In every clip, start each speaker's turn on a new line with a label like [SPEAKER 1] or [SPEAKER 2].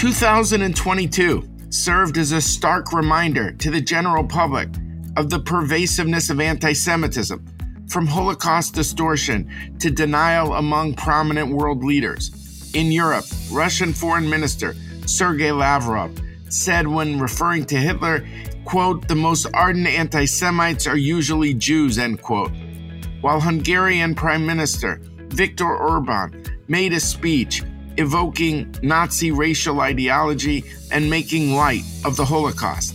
[SPEAKER 1] 2022 served as a stark reminder to the general public of the pervasiveness of anti Semitism, from Holocaust distortion to denial among prominent world leaders. In Europe, Russian Foreign Minister Sergei Lavrov said when referring to Hitler, quote, the most ardent anti Semites are usually Jews, end quote. While Hungarian Prime Minister Viktor Orban made a speech evoking Nazi racial ideology and making light of the Holocaust.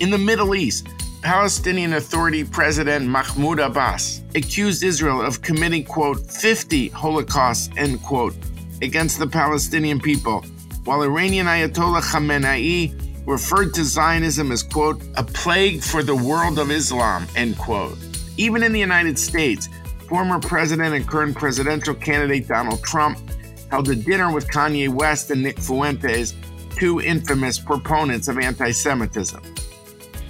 [SPEAKER 1] In the Middle East, Palestinian Authority President Mahmoud Abbas accused Israel of committing, quote, 50 Holocausts, end quote, against the Palestinian people, while Iranian Ayatollah Khamenei referred to Zionism as, quote, a plague for the world of Islam, end quote. Even in the United States, former president and current presidential candidate Donald Trump held a dinner with Kanye West and Nick Fuentes, two infamous proponents of anti Semitism.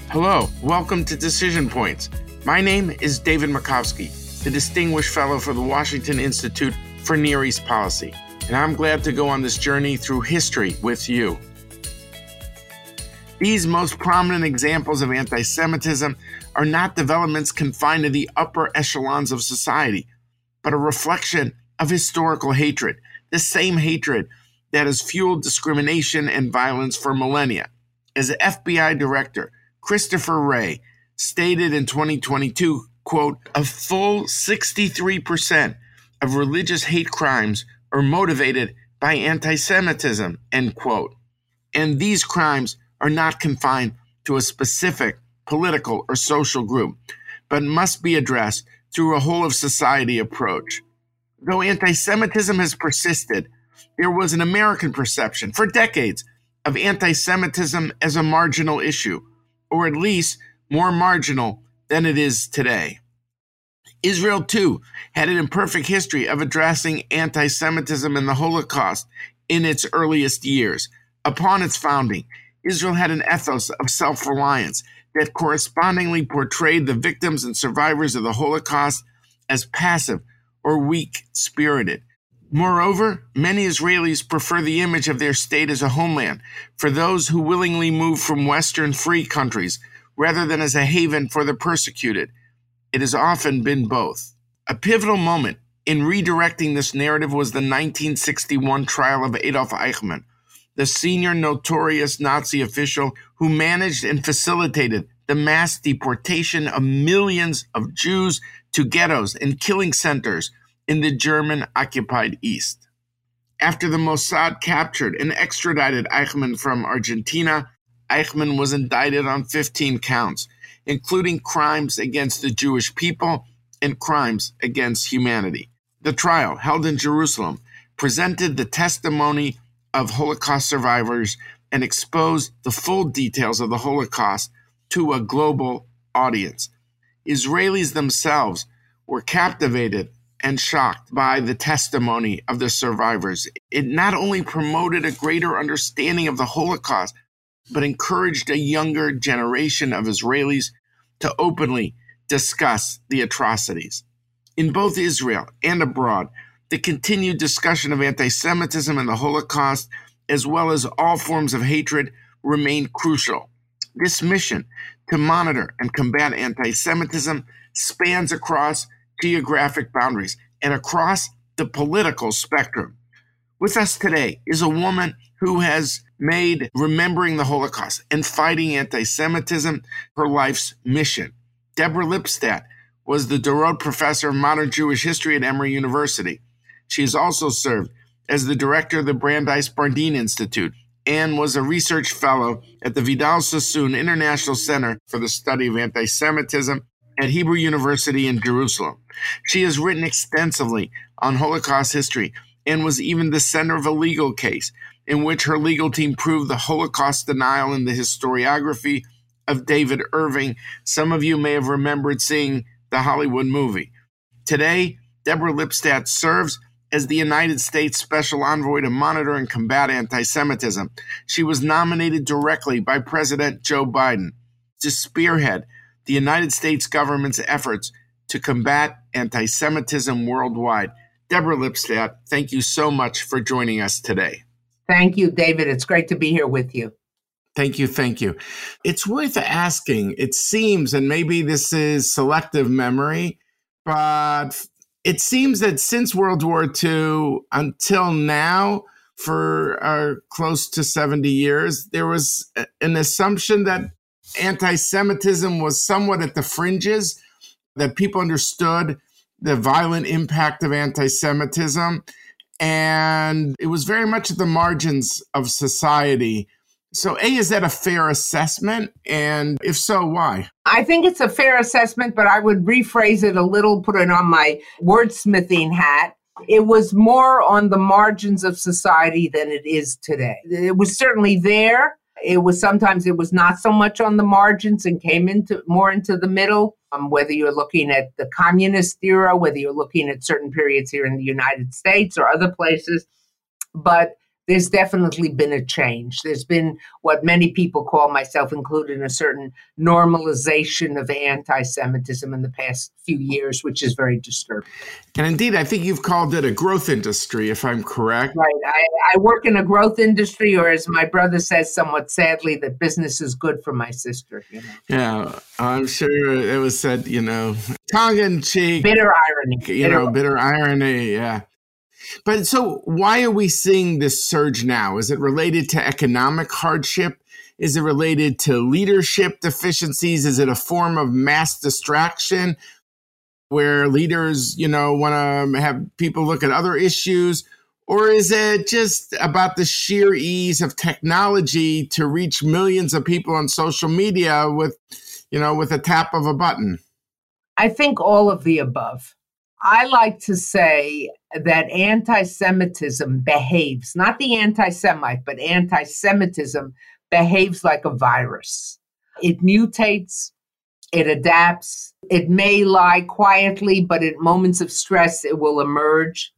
[SPEAKER 1] Hello, welcome to Decision Points. My name is David Makovsky, the Distinguished Fellow for the Washington Institute for Near East Policy, and I'm glad to go on this journey through history with you. These most prominent examples of anti Semitism are not developments confined to the upper echelons of society, but a reflection of historical hatred, the same hatred that has fueled discrimination and violence for millennia. As FBI Director Christopher Wray stated in 2022, quote, a full 63% of religious hate crimes are motivated by anti Semitism, end quote. And these crimes are not confined to a specific political or social group, but must be addressed through a whole of society approach. Though anti Semitism has persisted, there was an American perception for decades of anti Semitism as a marginal issue, or at least more marginal than it is today. Israel, too, had an imperfect history of addressing anti Semitism and the Holocaust in its earliest years. Upon its founding, Israel had an ethos of self reliance that correspondingly portrayed the victims and survivors of the Holocaust as passive or weak spirited. Moreover, many Israelis prefer the image of their state as a homeland for those who willingly move from Western free countries rather than as a haven for the persecuted. It has often been both. A pivotal moment in redirecting this narrative was the 1961 trial of Adolf Eichmann, the senior notorious Nazi official who managed and facilitated the mass deportation of millions of Jews to ghettos and killing centers in the German occupied East. After the Mossad captured and extradited Eichmann from Argentina, Eichmann was indicted on 15 counts, including crimes against the Jewish people and crimes against humanity. The trial, held in Jerusalem, presented the testimony of Holocaust survivors and exposed the full details of the Holocaust to a global audience. Israelis themselves were captivated and shocked by the testimony of the survivors. It not only promoted a greater understanding of the Holocaust, but encouraged a younger generation of Israelis to openly discuss the atrocities. In both Israel and abroad, the continued discussion of anti Semitism and the Holocaust, as well as all forms of hatred, remain crucial. This mission to monitor and combat anti Semitism spans across geographic boundaries and across the political spectrum. With us today is a woman who has made remembering the Holocaust and fighting anti Semitism her life's mission. Deborah Lipstadt was the Dorot Professor of Modern Jewish History at Emory University. She has also served as the director of the Brandeis Bardin Institute and was a research fellow at the Vidal Sassoon International Center for the Study of Anti Semitism at Hebrew University in Jerusalem. She has written extensively on Holocaust history and was even the center of a legal case in which her legal team proved the Holocaust denial in the historiography of David Irving. Some of you may have remembered seeing the Hollywood movie. Today, Deborah Lipstadt serves as the United States Special Envoy to monitor and combat anti Semitism. She was nominated directly by President Joe Biden to spearhead the United States government's efforts to combat anti Semitism worldwide. Deborah Lipstadt, thank you so much for joining us today.
[SPEAKER 2] Thank you, David. It's great to be here with you.
[SPEAKER 1] Thank you. Thank you. It's worth asking. It seems, and maybe this is selective memory, but it seems that since World War II until now, for uh, close to 70 years, there was an assumption that anti Semitism was somewhat at the fringes, that people understood the violent impact of anti Semitism. And it was very much at the margins of society. So, A, is that a fair assessment? And if so, why?
[SPEAKER 2] I think it's a fair assessment, but I would rephrase it a little, put it on my wordsmithing hat. It was more on the margins of society than it is today. It was certainly there. It was sometimes it was not so much on the margins and came into more into the middle. Um, whether you're looking at the communist era, whether you're looking at certain periods here in the United States or other places, but there's definitely been a change. There's been what many people call, myself included, a certain normalization of anti Semitism in the past few years, which is very disturbing.
[SPEAKER 1] And indeed, I think you've called it a growth industry, if I'm correct.
[SPEAKER 2] Right. I, I work in a growth industry, or as my brother says somewhat sadly, that business is good for my sister. You know?
[SPEAKER 1] Yeah, I'm sure it was said, you know, tongue in cheek.
[SPEAKER 2] Bitter irony.
[SPEAKER 1] You bitter know, bitter irony. Yeah. But so why are we seeing this surge now? Is it related to economic hardship? Is it related to leadership deficiencies? Is it a form of mass distraction where leaders, you know, want to have people look at other issues? Or is it just about the sheer ease of technology to reach millions of people on social media with, you know, with a tap of a button?
[SPEAKER 2] I think all of the above. I like to say that anti Semitism behaves, not the anti Semite, but anti Semitism behaves like a virus. It mutates, it adapts, it may lie quietly, but in moments of stress, it will emerge.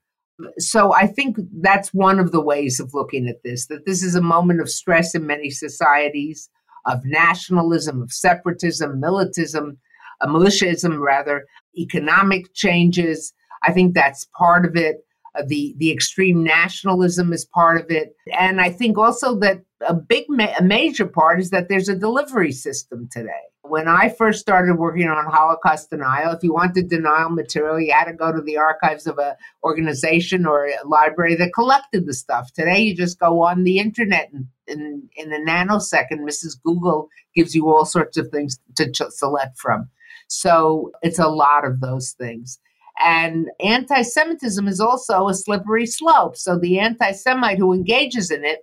[SPEAKER 2] So I think that's one of the ways of looking at this that this is a moment of stress in many societies, of nationalism, of separatism, militism, uh, militiaism rather, economic changes. I think that's part of it. Uh, the the extreme nationalism is part of it, and I think also that a big ma- a major part is that there's a delivery system today. When I first started working on Holocaust denial, if you wanted denial material, you had to go to the archives of a organization or a library that collected the stuff. Today, you just go on the internet and in, in a nanosecond, Mrs. Google gives you all sorts of things to ch- select from. So it's a lot of those things. And anti Semitism is also a slippery slope. So the anti Semite who engages in it,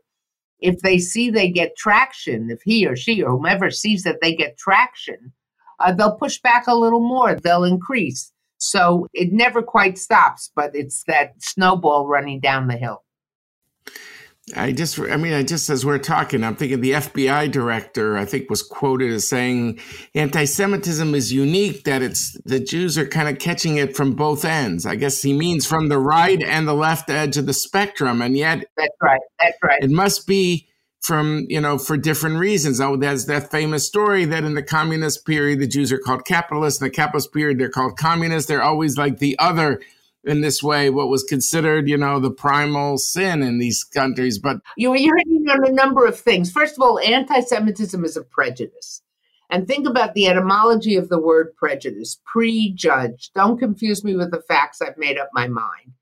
[SPEAKER 2] if they see they get traction, if he or she or whomever sees that they get traction, uh, they'll push back a little more, they'll increase. So it never quite stops, but it's that snowball running down the hill.
[SPEAKER 1] I just, I mean, I just as we're talking, I'm thinking the FBI director, I think, was quoted as saying anti-Semitism is unique that it's the Jews are kind of catching it from both ends. I guess he means from the right and the left edge of the spectrum, and yet
[SPEAKER 2] that's right, that's right.
[SPEAKER 1] It must be from you know for different reasons. Oh, there's that famous story that in the communist period the Jews are called capitalists, in the capitalist period they're called communists. They're always like the other in this way what was considered, you know, the primal sin in these countries. But
[SPEAKER 2] you, you're hitting on a number of things. First of all, anti-Semitism is a prejudice. And think about the etymology of the word prejudice, prejudge. Don't confuse me with the facts. I've made up my mind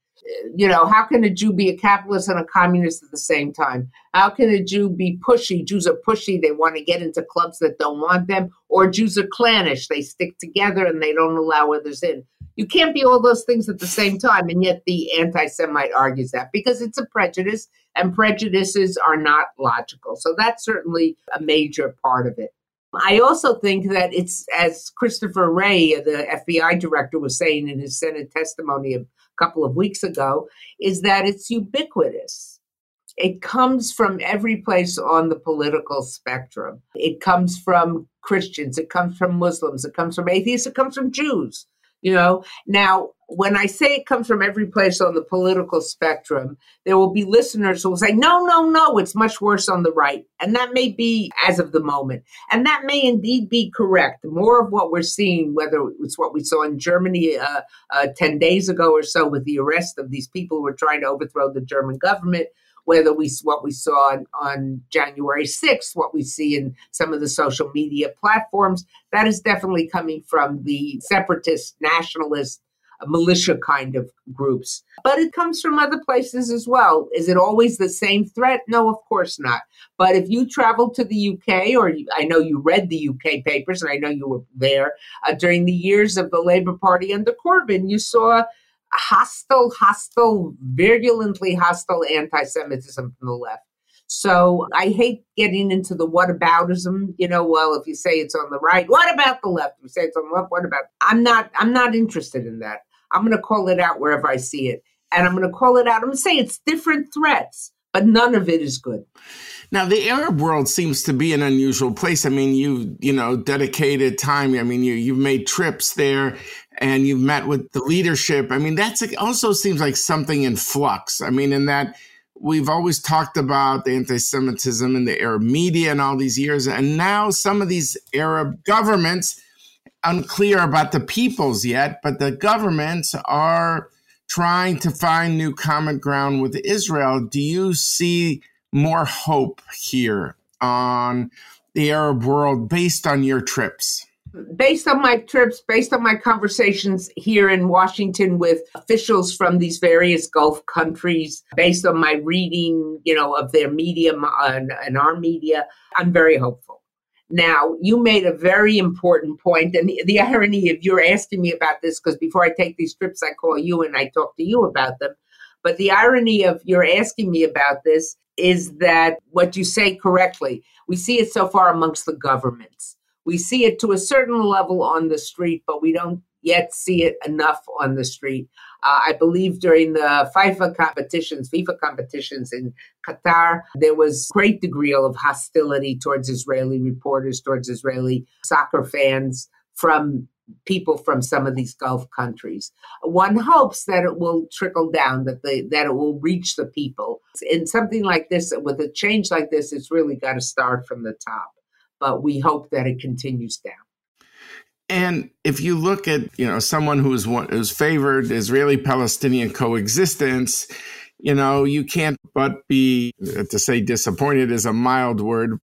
[SPEAKER 2] you know, how can a Jew be a capitalist and a communist at the same time? How can a Jew be pushy? Jews are pushy. They want to get into clubs that don't want them. Or Jews are clannish. They stick together and they don't allow others in. You can't be all those things at the same time. And yet the anti Semite argues that because it's a prejudice and prejudices are not logical. So that's certainly a major part of it. I also think that it's, as Christopher Wray, the FBI director, was saying in his Senate testimony couple of weeks ago, is that it's ubiquitous. It comes from every place on the political spectrum. It comes from Christians, it comes from Muslims, it comes from atheists, it comes from Jews. You know, now when I say it comes from every place on the political spectrum, there will be listeners who will say, no, no, no, it's much worse on the right. And that may be as of the moment. And that may indeed be correct. More of what we're seeing, whether it's what we saw in Germany uh, uh, 10 days ago or so with the arrest of these people who were trying to overthrow the German government, whether we what we saw on, on January 6th, what we see in some of the social media platforms, that is definitely coming from the separatist, nationalist, militia kind of groups. But it comes from other places as well. Is it always the same threat? No, of course not. But if you travel to the UK, or I know you read the UK papers, and I know you were there uh, during the years of the Labour Party under Corbyn, you saw hostile, hostile, virulently hostile anti Semitism from the left. So I hate getting into the whataboutism. You know, well, if you say it's on the right, what about the left? If you say it's on the left, what about? I'm not. I'm not interested in that. I'm going to call it out wherever I see it, and I'm going to call it out. I'm going to say it's different threats, but none of it is good.
[SPEAKER 1] Now, the Arab world seems to be an unusual place. I mean, you you know dedicated time. I mean, you you've made trips there, and you've met with the leadership. I mean, that's also seems like something in flux. I mean, in that we've always talked about the anti-Semitism in the Arab media and all these years, and now some of these Arab governments, unclear about the peoples yet, but the governments are trying to find new common ground with Israel. Do you see? more hope here on the Arab world based on your trips?
[SPEAKER 2] Based on my trips, based on my conversations here in Washington with officials from these various Gulf countries, based on my reading, you know, of their media and, and our media, I'm very hopeful. Now, you made a very important point, and the, the irony of you're asking me about this because before I take these trips, I call you and I talk to you about them. But the irony of you're asking me about this is that what you say correctly, we see it so far amongst the governments. We see it to a certain level on the street, but we don't yet see it enough on the street. Uh, I believe during the FIFA competitions, FIFA competitions in Qatar, there was great degree of hostility towards Israeli reporters, towards Israeli soccer fans from people from some of these Gulf countries. One hopes that it will trickle down, that the that it will reach the people. In something like this, with a change like this, it's really got to start from the top. But we hope that it continues down.
[SPEAKER 1] And if you look at you know someone who's who's favored Israeli-Palestinian coexistence, you know you can't but be uh, to say disappointed is a mild word,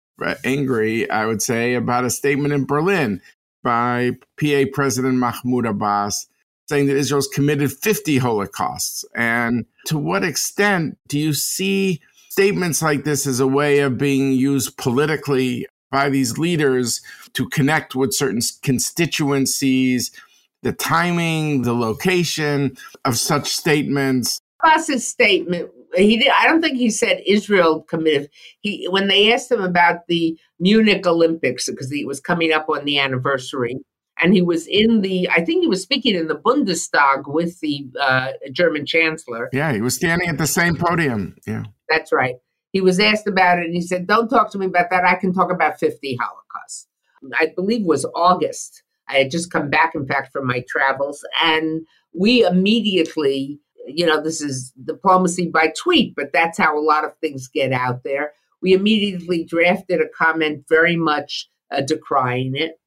[SPEAKER 1] angry I would say about a statement in Berlin by PA President Mahmoud Abbas saying that Israel's committed 50 Holocausts. And to what extent do you see statements like this as a way of being used politically by these leaders to connect with certain constituencies? The timing, the location of such statements.
[SPEAKER 2] Abbas's statement he did, I don't think he said Israel committed. He when they asked him about the Munich Olympics because he was coming up on the anniversary, and he was in the. I think he was speaking in the Bundestag with the uh, German Chancellor.
[SPEAKER 1] Yeah, he was standing at the same podium. Yeah,
[SPEAKER 2] that's right. He was asked about it, and he said, "Don't talk to me about that. I can talk about fifty Holocausts." I believe was August. I had just come back, in fact, from my travels, and we immediately you know, this is diplomacy by tweet, but that's how a lot of things get out there. We immediately drafted a comment very much uh, decrying it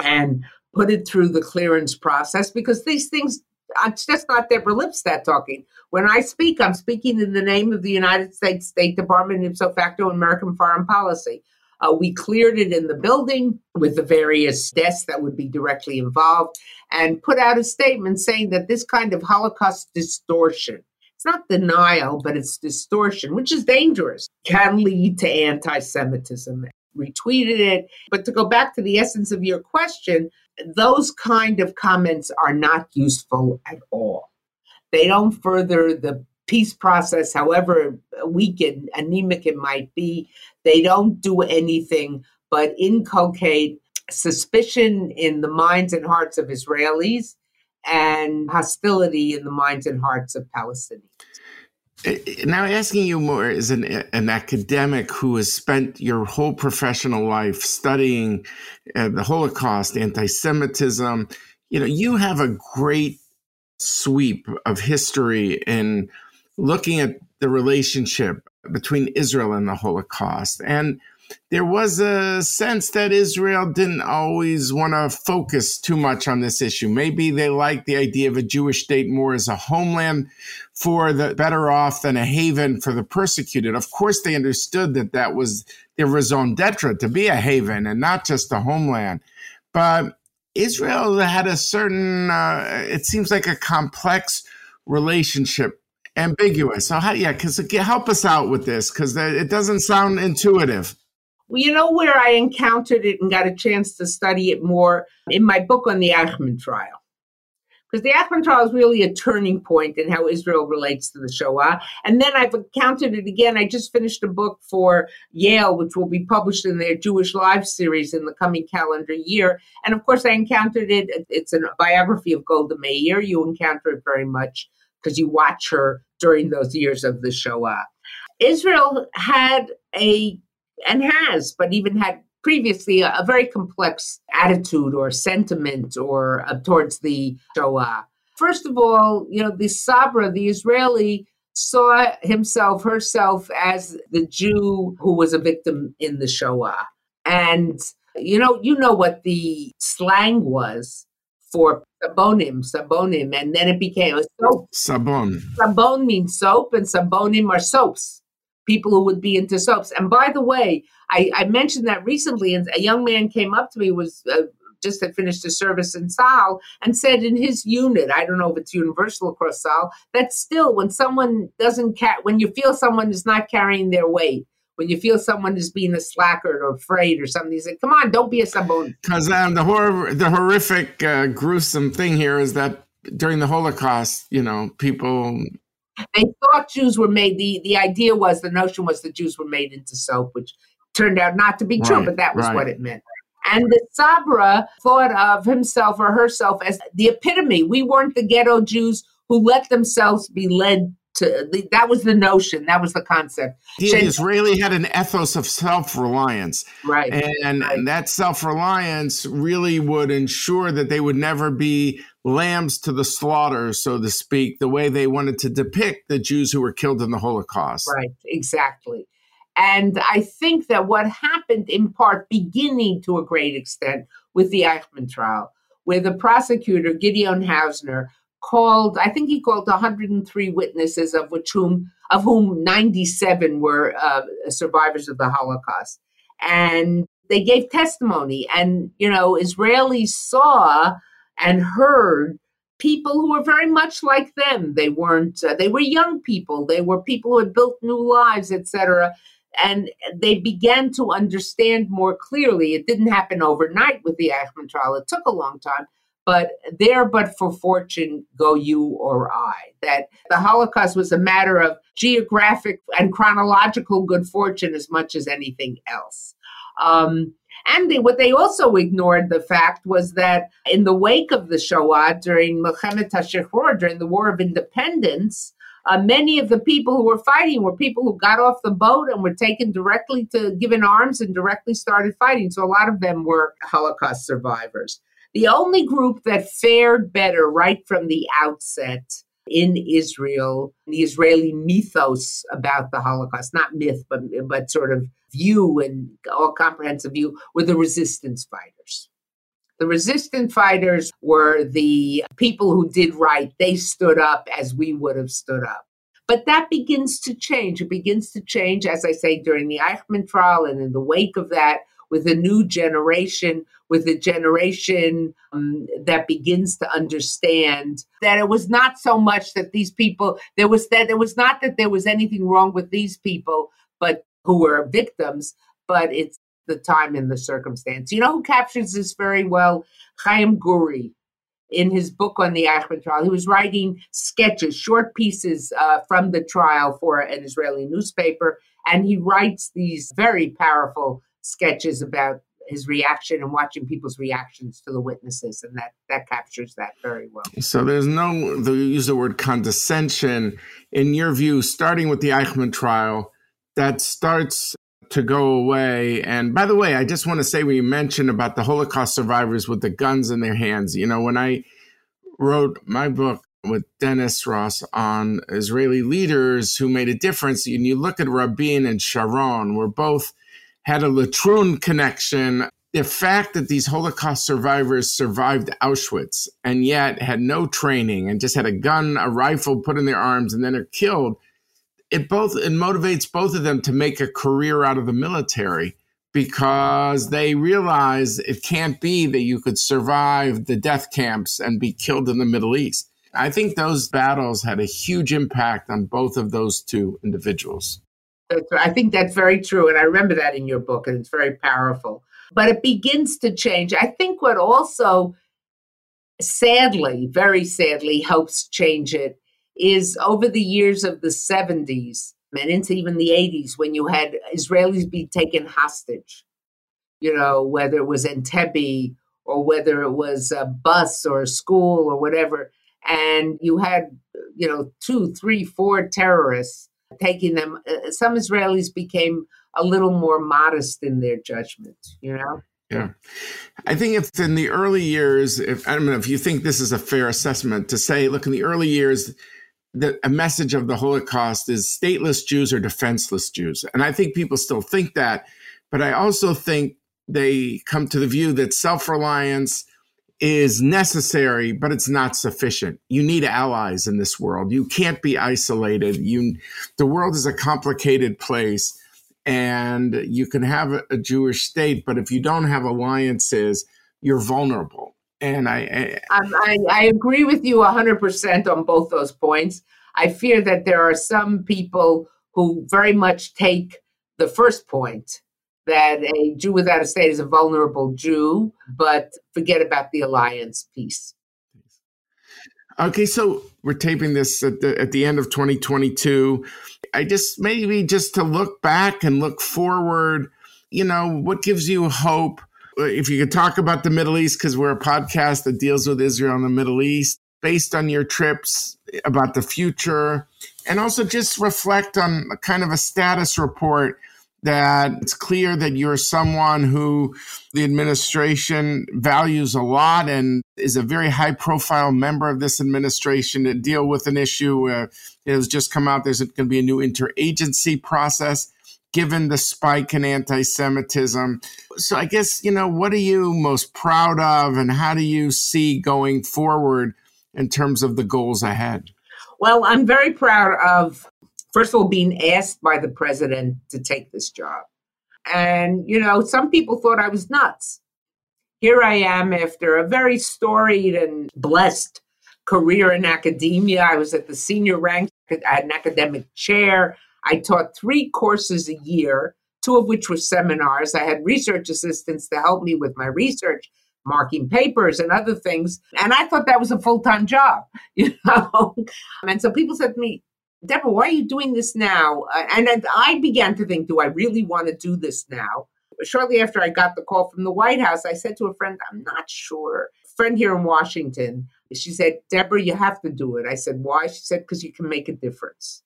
[SPEAKER 2] and put it through the clearance process because these things, it's just not Deborah Lipstadt talking. When I speak, I'm speaking in the name of the United States State Department, ipso facto American foreign policy. Uh, we cleared it in the building with the various desks that would be directly involved and put out a statement saying that this kind of Holocaust distortion, it's not denial, but it's distortion, which is dangerous, can lead to anti Semitism. Retweeted it. But to go back to the essence of your question, those kind of comments are not useful at all. They don't further the peace process, however weak and anemic it might be. They don't do anything but inculcate suspicion in the minds and hearts of Israelis and hostility in the minds and hearts of Palestinians.
[SPEAKER 1] Now, asking you more as an, an academic who has spent your whole professional life studying uh, the Holocaust, anti Semitism, you know, you have a great sweep of history in looking at the relationship between Israel and the Holocaust. And there was a sense that Israel didn't always want to focus too much on this issue. Maybe they liked the idea of a Jewish state more as a homeland for the better off than a haven for the persecuted. Of course, they understood that that was their raison d'etre to be a haven and not just a homeland. But Israel had a certain, uh, it seems like a complex relationship ambiguous. So how, yeah, because help us out with this because it doesn't sound intuitive.
[SPEAKER 2] You know where I encountered it and got a chance to study it more in my book on the Eichmann trial. Because the Eichmann trial is really a turning point in how Israel relates to the Shoah. And then I've encountered it again. I just finished a book for Yale, which will be published in their Jewish Lives series in the coming calendar year. And of course, I encountered it. It's a biography of Golda Meir. You encounter it very much because you watch her during those years of the Shoah. Israel had a and has, but even had previously a, a very complex attitude or sentiment or uh, towards the Shoah. First of all, you know, the Sabra, the Israeli, saw himself, herself as the Jew who was a victim in the Shoah. And you know, you know what the slang was for sabonim, sabonim, and then it became a soap.
[SPEAKER 1] Sabon.
[SPEAKER 2] Sabon means soap, and sabonim are soaps people who would be into soaps. And by the way, I, I mentioned that recently, and a young man came up to me was uh, just had finished a service in Tzahal and said in his unit, I don't know if it's universal across Tzahal, that still when someone doesn't car- when you feel someone is not carrying their weight, when you feel someone is being a slacker or afraid or something, he said, "Come on, don't be a sabon."
[SPEAKER 1] Because um, the hor- the horrific, uh, gruesome thing here is that during the Holocaust, you know, people
[SPEAKER 2] they thought Jews were made. the The idea was the notion was the Jews were made into soap, which turned out not to be true, right, but that was right. what it meant. And the Sabra thought of himself or herself as the epitome. We weren't the ghetto Jews who let themselves be led to. That was the notion. That was the concept.
[SPEAKER 1] The Israeli had an ethos of self reliance.
[SPEAKER 2] Right.
[SPEAKER 1] And,
[SPEAKER 2] right.
[SPEAKER 1] and that self reliance really would ensure that they would never be lambs to the slaughter, so to speak, the way they wanted to depict the Jews who were killed in the Holocaust.
[SPEAKER 2] Right, exactly. And I think that what happened in part, beginning to a great extent, with the Eichmann trial, where the prosecutor, Gideon Hausner, called, I think he called 103 witnesses, of which whom of whom 97 were uh, survivors of the Holocaust. And they gave testimony. And, you know, Israelis saw and heard people who were very much like them. They weren't, uh, they were young people, they were people who had built new lives, etc. And they began to understand more clearly. It didn't happen overnight with the Eichmann trial, it took a long time. But there, but for fortune, go you or I. That the Holocaust was a matter of geographic and chronological good fortune as much as anything else. Um, and they, what they also ignored the fact was that in the wake of the Shoah, during Milchemet HaShichrur, during the War of Independence, uh, many of the people who were fighting were people who got off the boat and were taken directly to given arms and directly started fighting. So a lot of them were Holocaust survivors. The only group that fared better right from the outset in Israel, the Israeli mythos about the Holocaust, not myth, but, but sort of view and all comprehensive view, were the resistance fighters. The resistance fighters were the people who did right. They stood up as we would have stood up. But that begins to change. It begins to change, as I say, during the Eichmann trial and in the wake of that, with a new generation, with a generation um, that begins to understand that it was not so much that these people, there was that it was not that there was anything wrong with these people, but who were victims, but it's the time and the circumstance. You know who captures this very well? Chaim Guri. In his book on the Eichmann trial, he was writing sketches, short pieces uh, from the trial for an Israeli newspaper, and he writes these very powerful sketches about his reaction and watching people's reactions to the witnesses, and that that captures that very well.
[SPEAKER 1] So there's no they use the word condescension in your view, starting with the Eichmann trial, that starts to go away. And by the way, I just want to say we mentioned about the Holocaust survivors with the guns in their hands, you know, when I wrote my book with Dennis Ross on Israeli leaders who made a difference, and you look at Rabin and Sharon, were both had a Latrun connection. The fact that these Holocaust survivors survived Auschwitz and yet had no training and just had a gun, a rifle put in their arms and then are killed, it both it motivates both of them to make a career out of the military because they realize it can't be that you could survive the death camps and be killed in the Middle East. I think those battles had a huge impact on both of those two individuals.
[SPEAKER 2] I think that's very true. And I remember that in your book, and it's very powerful. But it begins to change. I think what also sadly, very sadly, helps change it is over the years of the 70s and into even the 80s when you had Israelis be taken hostage, you know, whether it was Entebbe or whether it was a bus or a school or whatever. And you had, you know, two, three, four terrorists taking them. Uh, some Israelis became a little more modest in their judgment, you know?
[SPEAKER 1] Yeah. I think if in the early years, if I don't know if you think this is a fair assessment to say, look, in the early years, the a message of the Holocaust is stateless Jews or defenseless Jews. And I think people still think that, but I also think they come to the view that self-reliance is necessary, but it's not sufficient. You need allies in this world. You can't be isolated. You the world is a complicated place and you can have a Jewish state, but if you don't have alliances, you're vulnerable. And I,
[SPEAKER 2] I, um, I, I agree with you 100% on both those points. I fear that there are some people who very much take the first point that a Jew without a state is a vulnerable Jew, but forget about the alliance piece.
[SPEAKER 1] Okay, so we're taping this at the, at the end of 2022. I just maybe just to look back and look forward, you know, what gives you hope if you could talk about the Middle East, because we're a podcast that deals with Israel and the Middle East, based on your trips about the future, and also just reflect on kind of a status report that it's clear that you're someone who the administration values a lot and is a very high profile member of this administration to deal with an issue. Uh, it has just come out there's going to be a new interagency process given the spike in anti Semitism. So, I guess, you know, what are you most proud of and how do you see going forward in terms of the goals ahead?
[SPEAKER 2] Well, I'm very proud of, first of all, being asked by the president to take this job. And, you know, some people thought I was nuts. Here I am after a very storied and blessed career in academia. I was at the senior rank, I had an academic chair. I taught three courses a year, two of which were seminars. I had research assistants to help me with my research, marking papers and other things. And I thought that was a full time job, you know? and so people said to me, Deborah, why are you doing this now? Uh, and I began to think, do I really want to do this now? Shortly after I got the call from the White House, I said to a friend, I'm not sure. A friend here in Washington, she said, Deborah, you have to do it. I said, why? She said, because you can make a difference.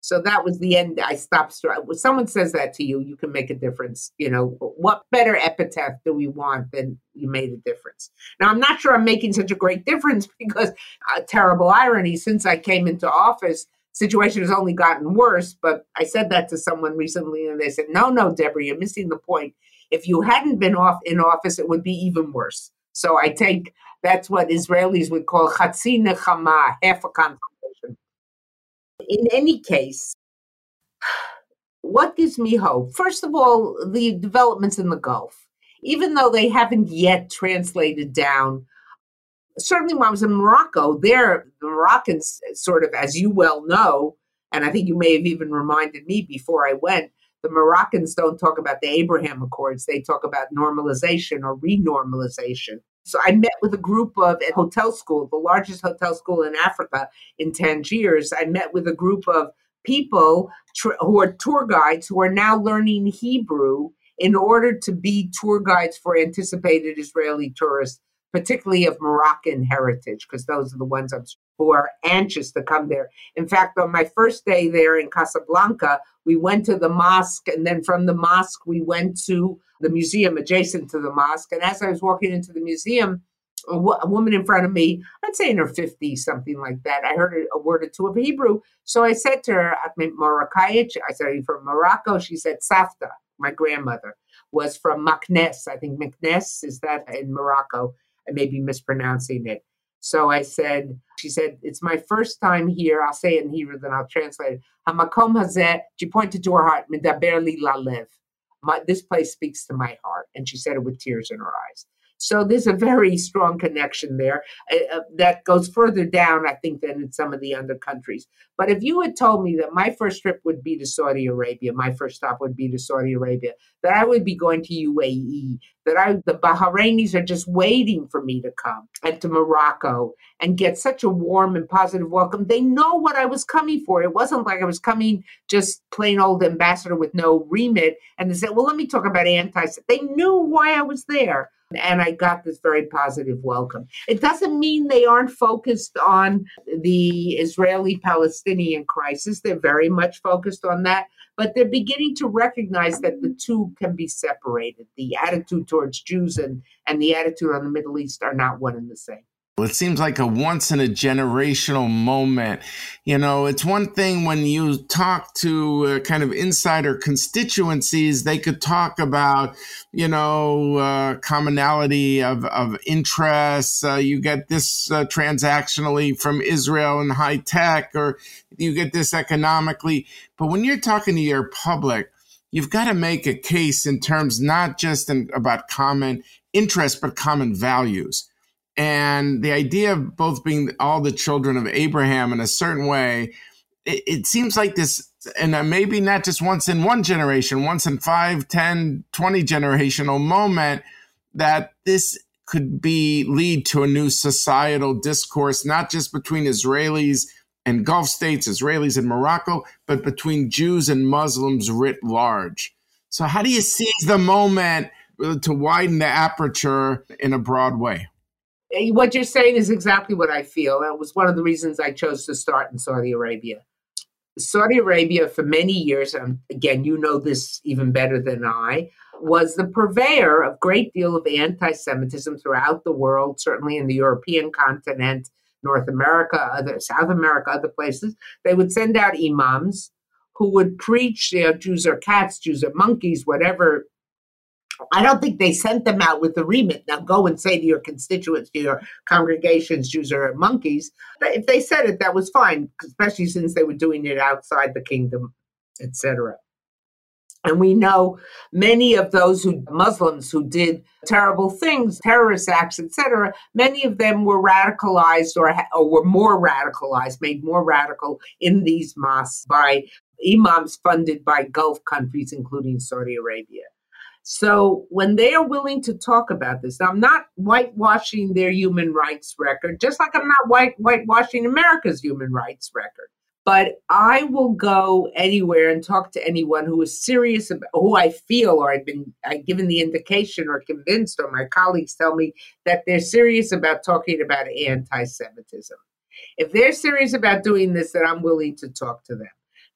[SPEAKER 2] So that was the end. I stopped. When someone says that to you, you can make a difference. You know, what better epitaph do we want than you made a difference? Now, I'm not sure I'm making such a great difference because, uh, terrible irony, since I came into office, situation has only gotten worse. But I said that to someone recently, and they said, no, no, Deborah, you're missing the point. If you hadn't been off in office, it would be even worse. So I take that's what Israelis would call chatzi nechama, half a confirmation in any case, what gives me hope? First of all, the developments in the Gulf, even though they haven't yet translated down. Certainly, when I was in Morocco, there, the Moroccans, sort of, as you well know, and I think you may have even reminded me before I went, the Moroccans don't talk about the Abraham Accords. They talk about normalization or renormalization. So I met with a group of at hotel school, the largest hotel school in Africa in Tangiers. I met with a group of people tr- who are tour guides who are now learning Hebrew in order to be tour guides for anticipated Israeli tourists, particularly of Moroccan heritage, because those are the ones I'm, who are anxious to come there. In fact, on my first day there in Casablanca, we went to the mosque, and then from the mosque, we went to the museum adjacent to the mosque. And as I was walking into the museum, a, w- a woman in front of me, I'd say in her 50s, something like that. I heard a, word or two of Hebrew. So I said to her. I said, Are you from Morocco? She said, Safta. my grandmother, was from Meknes. I think Meknes is that in Morocco. I may be mispronouncing it. So I said, she said, it's my first time here. I'll say it in Hebrew, then I'll translate it. Hamakom hazeh, she pointed to her heart, medaber li lalev. This place speaks to my heart. And she said it with tears in her eyes. So there's a very strong connection there uh, uh, that goes further down, I think, than in some of the other countries. But if you had told me that my first trip would be to Saudi Arabia, my first stop would be to Saudi Arabia, that I would be going to UAE, that I the Bahrainis are just waiting for me to come, and to Morocco and get such a warm and positive welcome. They know what I was coming for. It wasn't like I was coming just plain old ambassador with no remit, and they said, "Well, let me talk about anti." They knew why I was there and I got this very positive welcome. It doesn't mean they aren't focused on the Israeli Palestinian crisis. They're very much focused on that, but they're beginning to recognize that the two can be separated. The attitude towards Jews and, and the attitude on the Middle East are not one and the same.
[SPEAKER 1] It seems like a once in a generational moment. You know, it's one thing when you talk to uh, kind of insider constituencies, they could talk about, you know, uh, commonality of, of interests. Uh, you get this uh, transactionally from Israel and high tech, or you get this economically. But when you're talking to your public, you've got to make a case in terms not just in, about common interests, but common values and the idea of both being all the children of Abraham in a certain way, it, it seems like this, and uh, maybe not just once in one generation, once in five, ten, twenty generational moment, that this could be lead to a new societal discourse, not just between Israelis and Gulf states, Israelis and Morocco, but between Jews and Muslims writ large. So, how do you seize the moment to widen the aperture in a broad way?
[SPEAKER 2] Eh, what you're saying is exactly what I feel. That was one of the reasons I chose to start in Saudi Arabia. Saudi Arabia, for many years, and again, you know this even better than I, was the purveyor of great deal of anti-Semitism throughout the world, certainly in the European continent, North America, other South America, other places. They would send out imams who would preach, you know, Jews are cats, Jews are monkeys, whatever I don't think they sent them out with the remit. Now go and say to your constituents, to your congregations, Jews are monkeys. But if they said it, that was fine, especially since they were doing it outside the kingdom, etc. And we know many of those who Muslims who did terrible things, terrorist acts, etc. Many of them were radicalized or, or were more radicalized, made more radical in these mosques by imams funded by Gulf countries, including Saudi Arabia. So when they are willing to talk about this, I'm not whitewashing their human rights record, just like I'm not white whitewashing America's human rights record. But I will go anywhere and talk to anyone who is serious about who I feel or I've been I've given the indication or convinced, or my colleagues tell me that they're serious about talking about anti-Semitism. If they're serious about doing this, then I'm willing to talk to them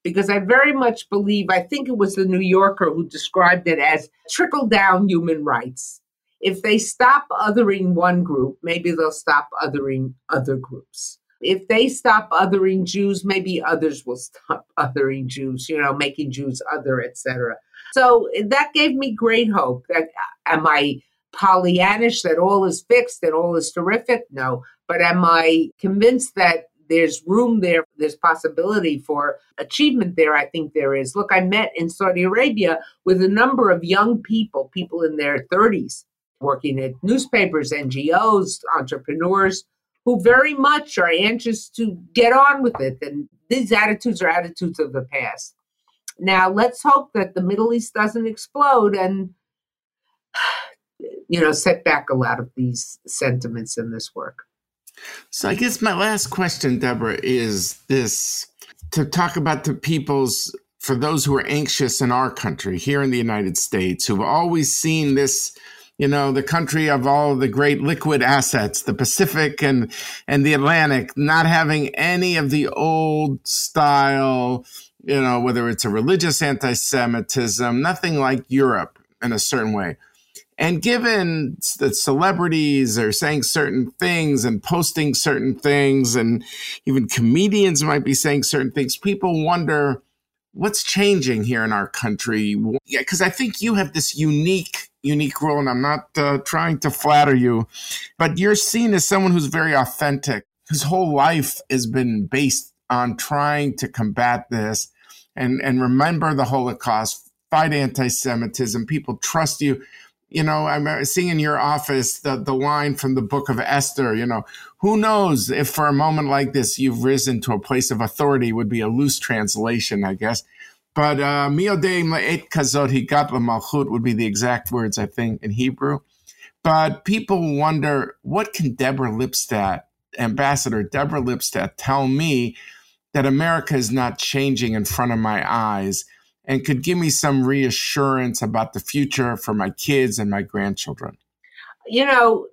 [SPEAKER 2] because I very much believe, I think it was the New Yorker who described it as trickle down human rights. If they stop othering one group, maybe they'll stop othering other groups. If they stop othering Jews, maybe others will stop othering Jews, you know, making Jews other, etc. So that gave me great hope. That uh, am I Pollyannish that all is fixed and all is terrific? No. But am I convinced that there's room there, there's possibility for achievement there. I think there is. Look, I met in Saudi Arabia with a number of young people, people in their 30s, working at newspapers, NGOs, entrepreneurs, who very much are anxious to get on with it. And these attitudes are attitudes of the past. Now, let's hope that the Middle East doesn't explode and, you know, set back a lot of these sentiments in this work.
[SPEAKER 1] So I guess my last question, Deborah, is this to talk about the people's for those who are anxious in our country here in the United States who've always seen this you know the country of all the great liquid assets the pacific and and the atlantic not having any of the old style you know whether it's a religious anti-semitism nothing like europe in a certain way and given that celebrities are saying certain things and posting certain things, and even comedians might be saying certain things, people wonder what's changing here in our country? Yeah, because I think you have this unique, unique role, and I'm not uh, trying to flatter you, but you're seen as someone who's very authentic. His whole life has been based on trying to combat this and, and remember the Holocaust, fight anti Semitism. People trust you you know, I'm seeing in your office the, the line from the book of Esther, you know, who knows if for a moment like this you've risen to a place of authority would be a loose translation, I guess. But uh, Miodeim le'et kazot higat would be the exact words, I think, in Hebrew. But people wonder, what can Deborah Lipstadt, Ambassador Deborah Lipstadt, tell me that America is not changing in front of my eyes? And could give me some reassurance about the future for my kids and my grandchildren?
[SPEAKER 2] You know,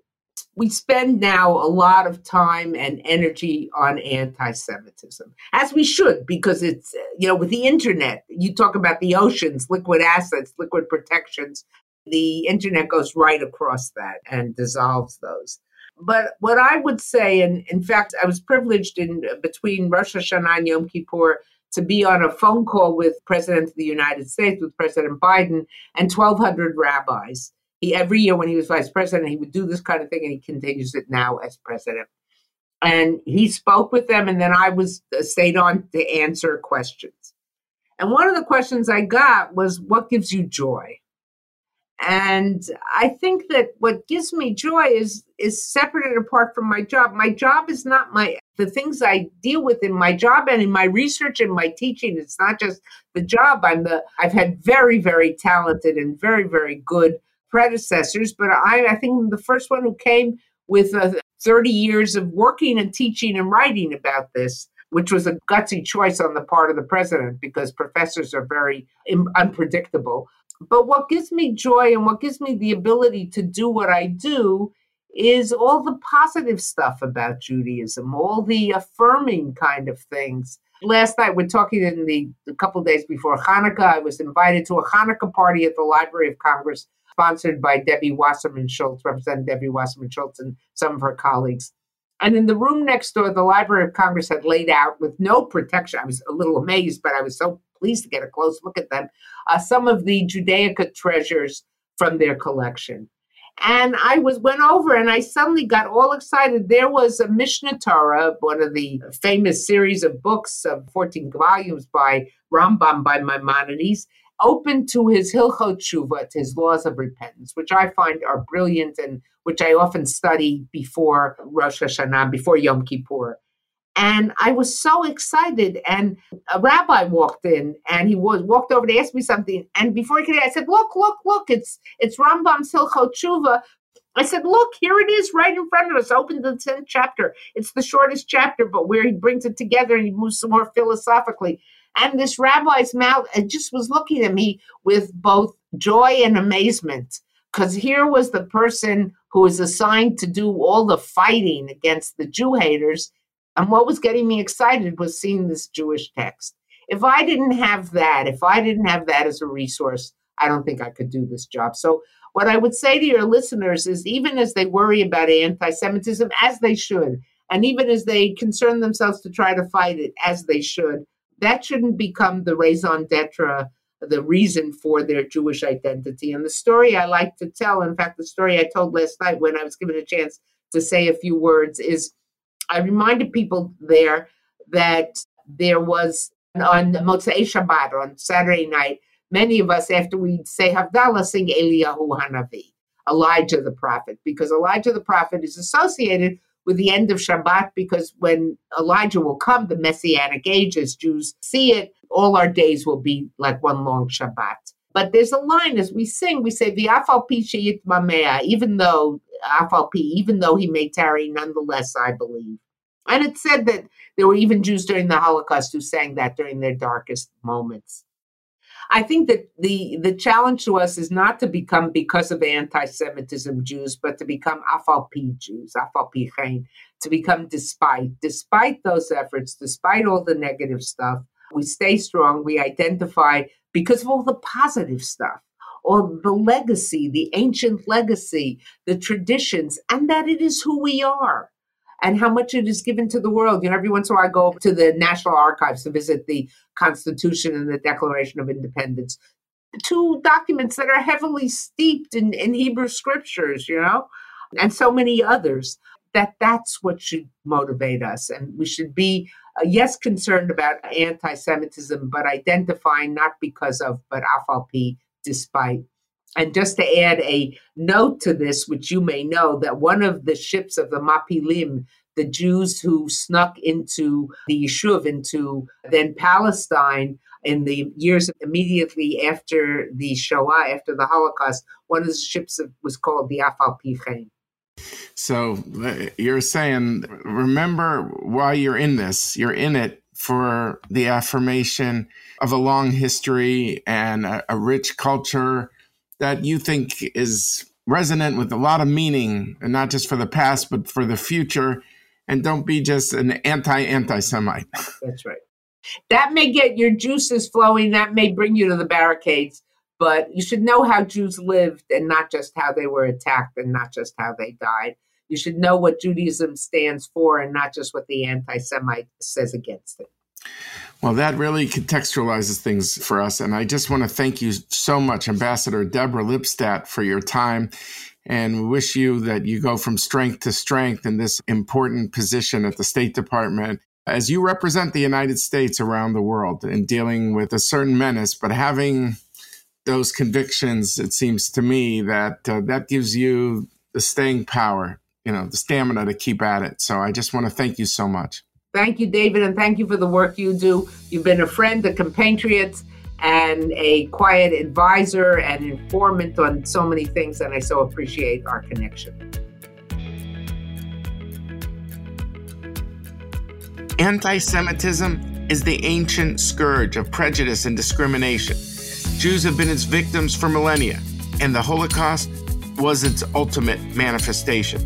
[SPEAKER 2] we spend now a lot of time and energy on anti Semitism, as we should, because it's, you know, with the internet, you talk about the oceans, liquid assets, liquid protections. The internet goes right across that and dissolves those. But what I would say, and in fact, I was privileged in between Rosh Hashanah and Yom Kippur to be on a phone call with President of the United States, with President Biden, and 1,200 rabbis. He, every year when he was vice president, he would do this kind of thing, and he continues it now as president. And he spoke with them, and then I was uh, stayed on to answer questions. And one of the questions I got was, "What gives you joy?" and i think that what gives me joy is is separate and apart from my job my job is not my the things i deal with in my job and in my research and my teaching. It's not just the job. I'm the i've had very very talented and very very good predecessors but i i think i'm the first one who came with uh, 30 years of working and teaching and writing about this which was a gutsy choice on the part of the president because professors are very unpredictable. But what gives me joy and what gives me the ability to do what I do is all the positive stuff about Judaism, all the affirming kind of things. Last night, we're talking in the a couple days before Hanukkah. I was invited to a Hanukkah party at the Library of Congress, sponsored by Debbie Wasserman Schultz, Representative Debbie Wasserman Schultz, and some of her colleagues. And in the room next door, the Library of Congress had laid out with no protection. I was a little amazed, but I was so pleased to get a close look at them. Uh, some of the Judaica treasures from their collection. And I was went over and I suddenly got all excited. There was a Mishneh Torah, one of the famous series of books of 14 volumes by Rambam by Maimonides, open to his Hilchot Tshuva, his laws of repentance, which I find are brilliant and which I often study before Rosh Hashanah, before Yom Kippur. And I was so excited. And a rabbi walked in and he was walked over to ask me something. And before he could, I said, Look, look, look, it's it's Rambam's Hilchot Tshuva. I said, Look, here it is right in front of us. Open the 10th chapter. It's the shortest chapter, but where he brings it together and he moves some more philosophically. And this rabbi's mouth just was looking at me with both joy and amazement because here was the person who was assigned to do all the fighting against the Jew haters. And what was getting me excited was seeing this Jewish text. If I didn't have that, if I didn't have that as a resource, I don't think I could do this job. So, what I would say to your listeners is even as they worry about anti Semitism, as they should, and even as they concern themselves to try to fight it, as they should, that shouldn't become the raison d'etre, the reason for their Jewish identity. And the story I like to tell, in fact, the story I told last night when I was given a chance to say a few words, is I reminded people there that there was on Motzei Shabbat, on Saturday night, many of us, after we say Havdalah, sing Eliyahu Hanavi, Elijah the prophet, because Elijah the prophet is associated with the end of Shabbat because when Elijah will come, the Messianic age, as Jews see it, all our days will be like one long Shabbat. But there's a line as we sing, we say, V'afal even though, afal even though he may tarry, nonetheless, I believe. And it said that there were even Jews during the Holocaust who sang that during their darkest moments. I think that the the challenge to us is not to become because of anti-Semitism Jews, but to become afalpi Jews, afalpi chen, to become despite, despite those efforts, despite all the negative stuff, we stay strong. We identify because of all the positive stuff, all the legacy, the ancient legacy, the traditions, and that it is who we are. and how much it is given to the world. You know, every once in a while I go to the National Archives to visit the Constitution and the Declaration of Independence. Two documents that are heavily steeped in, in Hebrew scriptures, you know, and so many others. That that's what should motivate us, and we should be uh, yes concerned about anti-Semitism, but identifying not because of, but afalpi, despite. And just to add a note to this, which you may know, that one of the ships of the Mapilim, the Jews who snuck into the Yishuv, into then Palestine, in the years immediately after the Shoah, after the Holocaust, one of the ships was called the Afal Pichain.
[SPEAKER 1] So you're saying, remember why you're in this. You're in it for the affirmation of a long history and a, a rich culture that you think is resonant with a lot of meaning, and not just for the past, but for the future. And don't be just an anti anti Semite.
[SPEAKER 2] That's right. That may get your juices flowing. That may bring you to the barricades, but you should know how Jews lived and not just how they were attacked and not just how they died. You should know what Judaism stands for and not just what the anti Semite says against it.
[SPEAKER 1] Well, that really contextualizes things for us. And I just want to thank you so much, Ambassador Deborah Lipstadt, for your time and wish you that you go from strength to strength in this important position at the State Department as you represent the United States around the world in dealing with a certain menace, but having those convictions, it seems to me that uh, that gives you the staying power, you know, the stamina to keep at it. So I just want to thank you so much.
[SPEAKER 2] Thank you, David, and thank you for the work you do. You've been a friend, a compatriot, and a quiet advisor and informant on so many things, and I so appreciate our connection.
[SPEAKER 1] Anti Semitism is the ancient scourge of prejudice and discrimination. Jews have been its victims for millennia, and the Holocaust was its ultimate manifestation.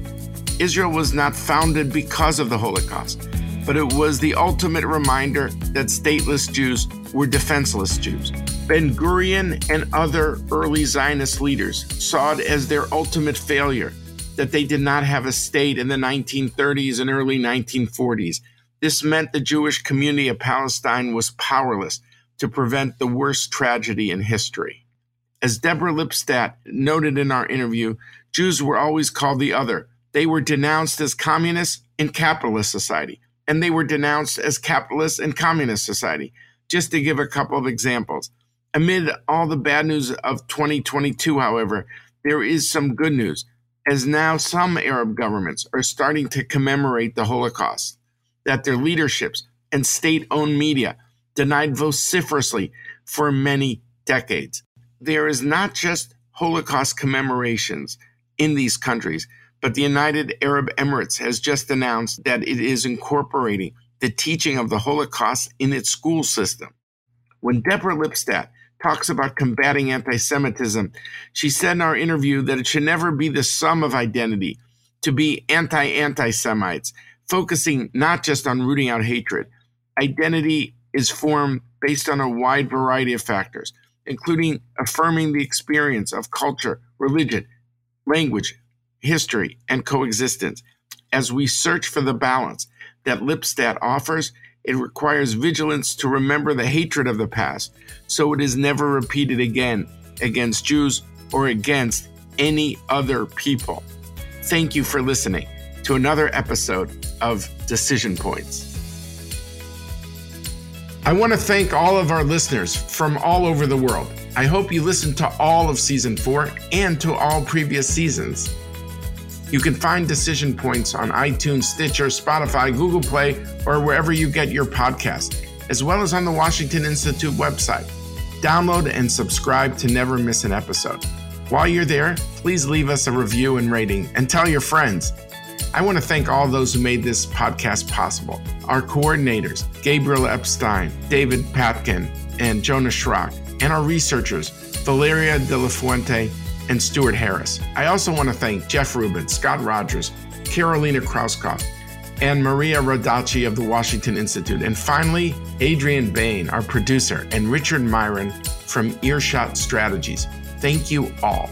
[SPEAKER 1] Israel was not founded because of the Holocaust but it was the ultimate reminder that stateless Jews were defenseless Jews. Ben Gurion and other early Zionist leaders saw it as their ultimate failure that they did not have a state in the 1930s and early 1940s. This meant the Jewish community of Palestine was powerless to prevent the worst tragedy in history. As Deborah Lipstadt noted in our interview, Jews were always called the other. They were denounced as communists in capitalist society and they were denounced as capitalist and communist society. Just to give a couple of examples. Amid all the bad news of 2022, however, there is some good news, as now some Arab governments are starting to commemorate the Holocaust, that their leaderships and state owned media denied vociferously for many decades. There is not just Holocaust commemorations in these countries, but the United Arab Emirates has just announced that it is incorporating the teaching of the Holocaust in its school system. When Deborah Lipstadt talks about combating anti Semitism, she said in our interview that it should never be the sum of identity to be anti anti Semites, focusing not just on rooting out hatred. Identity is formed based on a wide variety of factors, including affirming the experience of culture, religion, language, history, and coexistence. As we search for the balance that Lipstadt offers, it requires vigilance to remember the hatred of the past so it is never repeated again against Jews or against any other people. Thank you for listening to another episode of Decision Points. I want to thank all of our listeners from all over the world. I hope you listened to all of season four and to all previous seasons. You can find Decision Points on iTunes, Stitcher, Spotify, Google Play, or wherever you get your podcast, as well as on the Washington Institute website. Download and subscribe to never miss an episode. While you're there, please leave us a review and rating and tell your friends. I want to thank all those who made this podcast possible. Our coordinators, Gabriel Epstein, David Patkin, and Jonah Schrock, and our researchers, Valeria De La Fuente and Stuart Harris. I also want to thank Jeff Rubin, Scott Rogers, Carolina Krauskopf, and Maria Rodacci of the Washington Institute. And finally, Adrian Bain, our producer, and Richard Myron from Earshot Strategies. Thank you all.